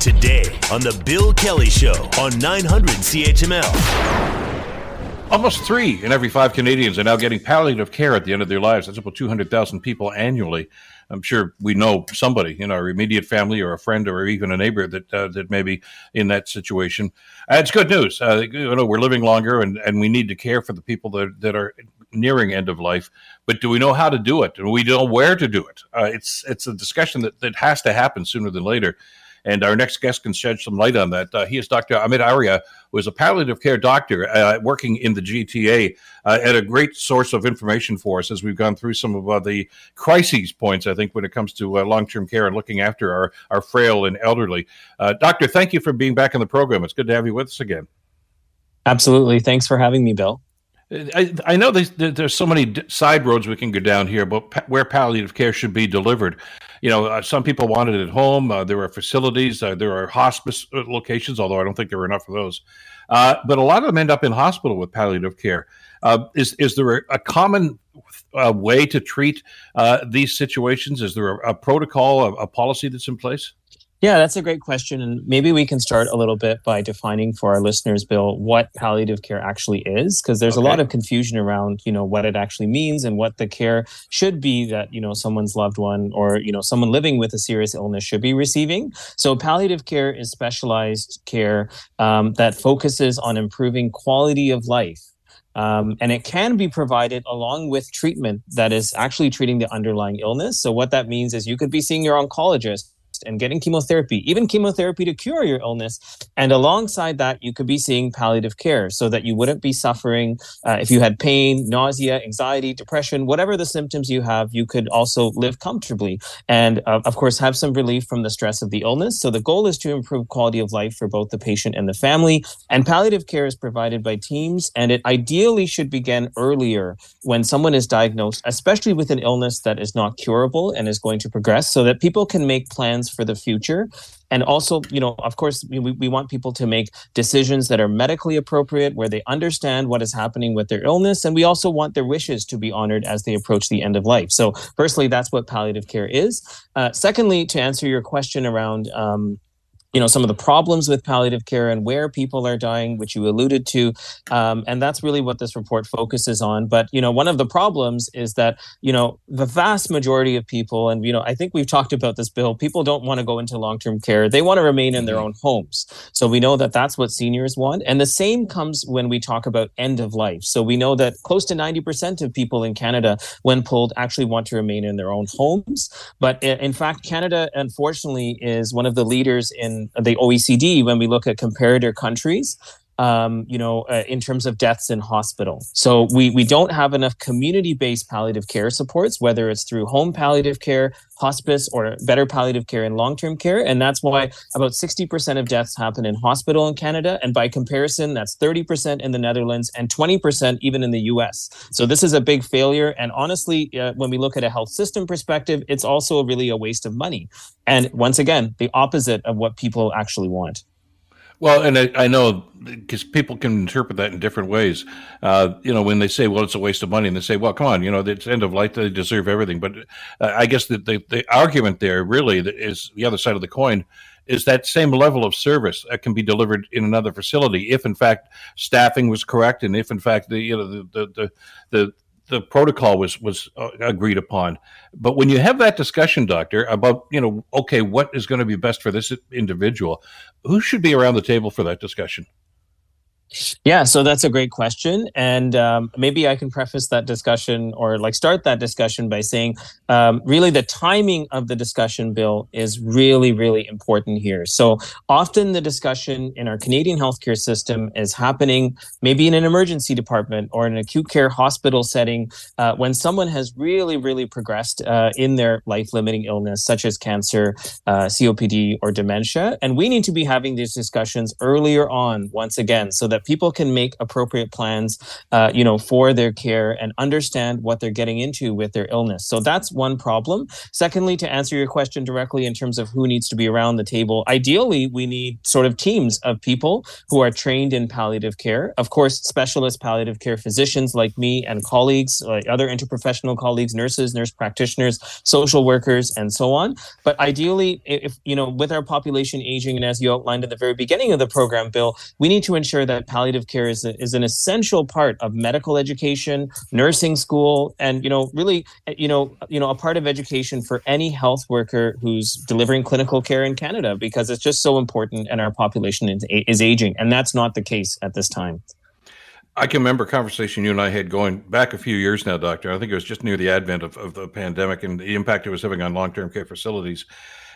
Today on The Bill Kelly Show on 900 CHML. Almost three in every five Canadians are now getting palliative care at the end of their lives. That's about 200,000 people annually. I'm sure we know somebody in our immediate family or a friend or even a neighbor that uh, that may be in that situation. Uh, it's good news. Uh, you know, we're living longer and, and we need to care for the people that, that are nearing end of life. But do we know how to do it? Do we know where to do it? Uh, it's it's a discussion that, that has to happen sooner than later. And our next guest can shed some light on that. Uh, he is Dr. Amit Arya, who is a palliative care doctor uh, working in the GTA, uh, and a great source of information for us as we've gone through some of uh, the crises points, I think, when it comes to uh, long term care and looking after our, our frail and elderly. Uh, doctor, thank you for being back in the program. It's good to have you with us again. Absolutely. Thanks for having me, Bill. I, I know there's, there's so many side roads we can go down here, but where palliative care should be delivered. You know, uh, some people want it at home. Uh, there are facilities. Uh, there are hospice uh, locations, although I don't think there are enough of those. Uh, but a lot of them end up in hospital with palliative care. Uh, is is there a, common way to treat these situations? Is there a, a protocol, a, a policy that's in place? Yeah, that's a great question. And maybe we can start a little bit by defining for our listeners, Bill, what palliative care actually is, because there's okay. a lot of confusion around, you know, what it actually means and what the care should be that, you know, someone's loved one or, you know, someone living with a serious illness should be receiving. So palliative care is specialized care um, that focuses on improving quality of life um, and it can be provided along with treatment that is actually treating the underlying illness. So, what that means is you could be seeing your oncologist and getting chemotherapy, even chemotherapy to cure your illness. And alongside that, you could be seeing palliative care so that you wouldn't be suffering. Uh, if you had pain, nausea, anxiety, depression, whatever the symptoms you have, you could also live comfortably and, uh, of course, have some relief from the stress of the illness. So the goal is to improve quality of life for both the patient and the family. And palliative care is provided by teams, and it ideally should begin earlier when someone is diagnosed, especially with an illness that is not curable and is going to progress, so that people can make plans plans for the future. And also you know of course we, we want people to make decisions that are medically appropriate where they understand what is happening with their illness and we also want their wishes to be honored as they approach the end of life. So firstly that's what palliative care is. Uh, secondly to answer your question around um, you know some of the problems with palliative care and where people are dying which you alluded to um, and that's really what this report focuses on. But you know one of the problems is that you know the vast majority of people and you know i think we've talked about this bill people don't want to go into long-term care. They want to remain in their mm-hmm. own homes. So we know that that's what seniors want and the same comes when we talk about end of life. So we know that close to 90% of people in canada when pulled actually want to remain in their own homes. But in fact canada unfortunately is one of the leaders in the OECD when we look at comparator countries. Um, you know, uh, in terms of deaths in hospital. So we we don't have enough community-based palliative care supports, whether it's through home palliative care, hospice, or better palliative care and long-term care. And that's why about 60% of deaths happen in hospital in Canada. And by comparison, that's 30% in the Netherlands and 20% even in the US. So this is a big failure. And honestly, uh, when we look at a health system perspective, it's also really a waste of money. And once again, the opposite of what people actually want. Well, and I, I know because people can interpret that in different ways. Uh, you know, when they say, "Well, it's a waste of money," and they say, "Well, come on, you know, it's end of life; they deserve everything." But uh, I guess the, the, the argument there really is the other side of the coin is that same level of service that can be delivered in another facility if, in fact, staffing was correct, and if, in fact, the you know the the the, the the protocol was was uh, agreed upon. But when you have that discussion, doctor, about you know, okay, what is going to be best for this individual, who should be around the table for that discussion? Yeah, so that's a great question, and um, maybe I can preface that discussion or like start that discussion by saying, um, really, the timing of the discussion, Bill, is really, really important here. So often, the discussion in our Canadian healthcare system is happening maybe in an emergency department or an acute care hospital setting uh, when someone has really, really progressed uh, in their life-limiting illness, such as cancer, uh, COPD, or dementia, and we need to be having these discussions earlier on. Once again, so that that people can make appropriate plans, uh, you know, for their care and understand what they're getting into with their illness. So that's one problem. Secondly, to answer your question directly in terms of who needs to be around the table, ideally, we need sort of teams of people who are trained in palliative care. Of course, specialist palliative care physicians like me and colleagues, like other interprofessional colleagues, nurses, nurse practitioners, social workers, and so on. But ideally, if, you know, with our population aging, and as you outlined at the very beginning of the program, Bill, we need to ensure palliative care is, a, is an essential part of medical education, nursing school, and, you know, really, you know, you know, a part of education for any health worker who's delivering clinical care in Canada because it's just so important and our population is, is aging. And that's not the case at this time. I can remember a conversation you and I had going back a few years now, Doctor. I think it was just near the advent of, of the pandemic and the impact it was having on long term care facilities.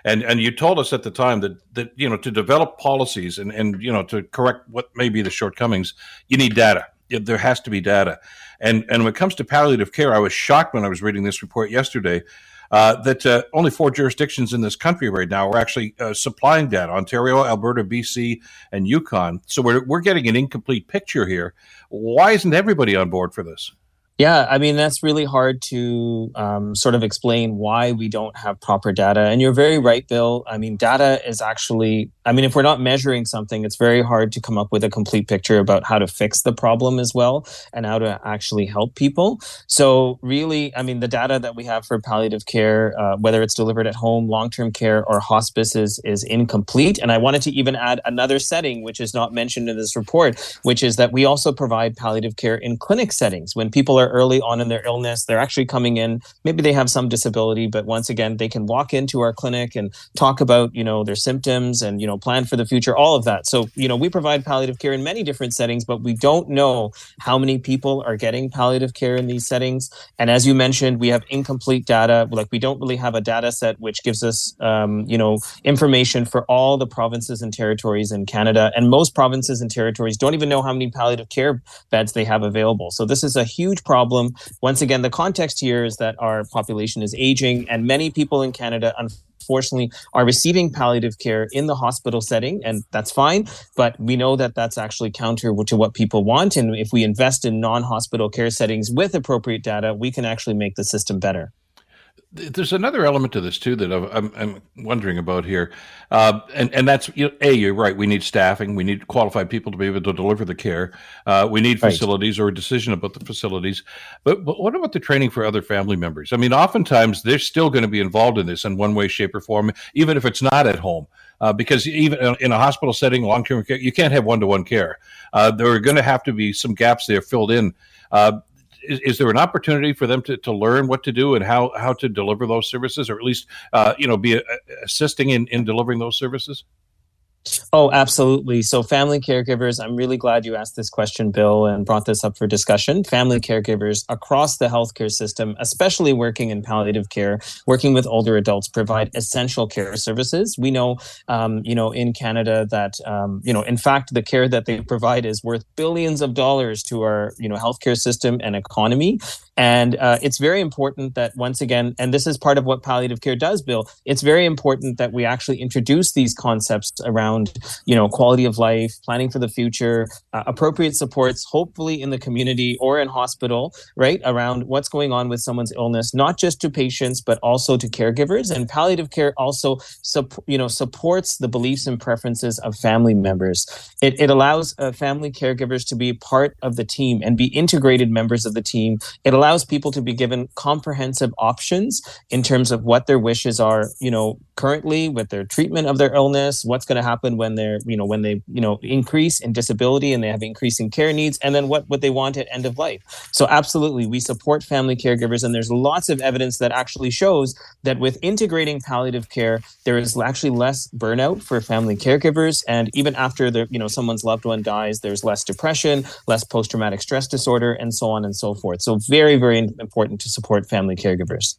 And and you told us at the time that that you know to develop policies and and you know to correct what may be the shortcomings, you need data. There has to be data. And and when it comes to palliative care, I was shocked when I was reading this report yesterday uh, that uh, only four jurisdictions in this country right now are actually uh, supplying data Ontario, Alberta, BC, and Yukon. So we're, we're getting an incomplete picture here. Why isn't everybody on board for this? Yeah, I mean, that's really hard to um, sort of explain why we don't have proper data. And you're very right, Bill. I mean, data is actually, I mean, if we're not measuring something, it's very hard to come up with a complete picture about how to fix the problem as well and how to actually help people. So, really, I mean, the data that we have for palliative care, uh, whether it's delivered at home, long term care, or hospice, is, is incomplete. And I wanted to even add another setting, which is not mentioned in this report, which is that we also provide palliative care in clinic settings when people are early on in their illness. They're actually coming in. Maybe they have some disability, but once again, they can walk into our clinic and talk about, you know, their symptoms and, you know, plan for the future, all of that. So, you know, we provide palliative care in many different settings, but we don't know how many people are getting palliative care in these settings. And as you mentioned, we have incomplete data. Like we don't really have a data set which gives us, um, you know, information for all the provinces and territories in Canada. And most provinces and territories don't even know how many palliative care beds they have available. So this is a huge problem problem. Once again, the context here is that our population is aging, and many people in Canada, unfortunately, are receiving palliative care in the hospital setting, and that's fine. But we know that that's actually counter to what people want. And if we invest in non hospital care settings with appropriate data, we can actually make the system better. There's another element to this too that I'm, I'm wondering about here, uh, and and that's you know, a. You're right. We need staffing. We need qualified people to be able to deliver the care. Uh, we need facilities right. or a decision about the facilities. But but what about the training for other family members? I mean, oftentimes they're still going to be involved in this in one way, shape, or form, even if it's not at home. Uh, because even in a hospital setting, long term care, you can't have one to one care. Uh, there are going to have to be some gaps there filled in. Uh, is, is, there an opportunity for them to, to learn what to do and how, how to deliver those services, or at least uh, you know be a, assisting in, in delivering those services? Oh, absolutely. So, family caregivers, I'm really glad you asked this question, Bill, and brought this up for discussion. Family caregivers across the healthcare system, especially working in palliative care, working with older adults, provide essential care services. We know, um, you know, in Canada that, um, you know, in fact, the care that they provide is worth billions of dollars to our, you know, healthcare system and economy. And uh, it's very important that once again, and this is part of what palliative care does, Bill. It's very important that we actually introduce these concepts around, you know, quality of life, planning for the future, uh, appropriate supports, hopefully in the community or in hospital, right, around what's going on with someone's illness, not just to patients but also to caregivers. And palliative care also, sup- you know, supports the beliefs and preferences of family members. It, it allows uh, family caregivers to be part of the team and be integrated members of the team. It allows allows people to be given comprehensive options in terms of what their wishes are, you know, currently with their treatment of their illness, what's going to happen when they're, you know, when they, you know, increase in disability and they have increasing care needs, and then what, what they want at end of life. So absolutely, we support family caregivers, and there's lots of evidence that actually shows that with integrating palliative care, there is actually less burnout for family caregivers. And even after the, you know, someone's loved one dies, there's less depression, less post-traumatic stress disorder, and so on and so forth. So very, very important to support family caregivers.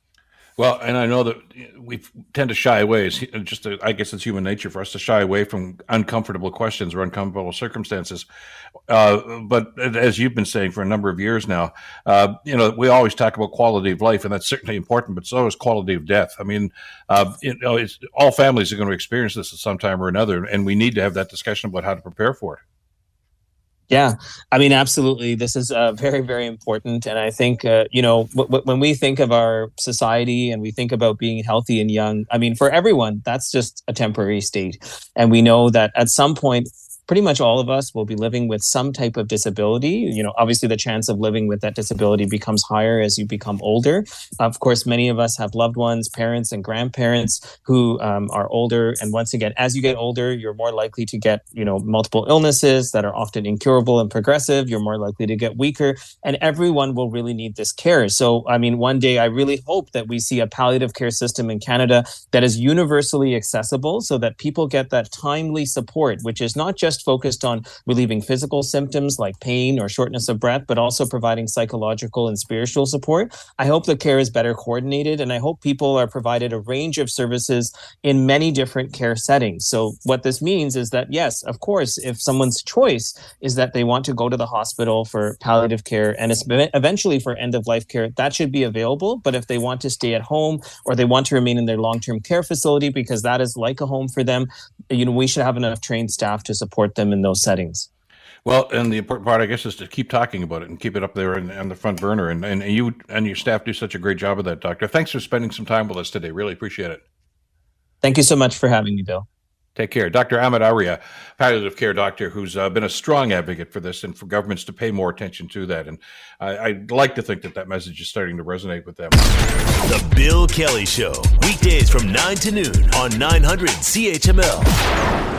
Well, and I know that we tend to shy away. It's just, a, I guess, it's human nature for us to shy away from uncomfortable questions or uncomfortable circumstances. Uh, but as you've been saying for a number of years now, uh, you know, we always talk about quality of life, and that's certainly important. But so is quality of death. I mean, uh, you know, all families are going to experience this at some time or another, and we need to have that discussion about how to prepare for it. Yeah, I mean, absolutely. This is uh, very, very important. And I think, uh, you know, w- w- when we think of our society and we think about being healthy and young, I mean, for everyone, that's just a temporary state. And we know that at some point, pretty much all of us will be living with some type of disability. You know, obviously the chance of living with that disability becomes higher as you become older. Of course, many of us have loved ones, parents and grandparents who um, are older. And once again, as you get older, you're more likely to get, you know, multiple illnesses that are often incurable and progressive. You're more likely to get weaker and everyone will really need this care. So, I mean, one day I really hope that we see a palliative care system in Canada that is universally accessible so that people get that timely support, which is not just focused on relieving physical symptoms like pain or shortness of breath, but also providing psychological and spiritual support. I hope the care is better coordinated, and I hope people are provided a range of services in many different care settings. So, what this means is that, yes, of course, if someone's choice is that they want to go to the hospital for palliative care and eventually for end of life care, that should be available. But if they want to stay at home or they want to remain in their long term care facility because that is like a home for them, you know, we should have enough trained staff to support support them in those settings. Well, and the important part, I guess, is to keep talking about it and keep it up there on the front burner. And, and you and your staff do such a great job of that, Doctor. Thanks for spending some time with us today. Really appreciate it. Thank you so much for having me, Bill. Take care. Dr. Amit Arya, palliative care doctor, who's uh, been a strong advocate for this and for governments to pay more attention to that. And I, would like to think that that message is starting to resonate with them. The Bill Kelly Show, weekdays from 9 to noon on 900 CHML.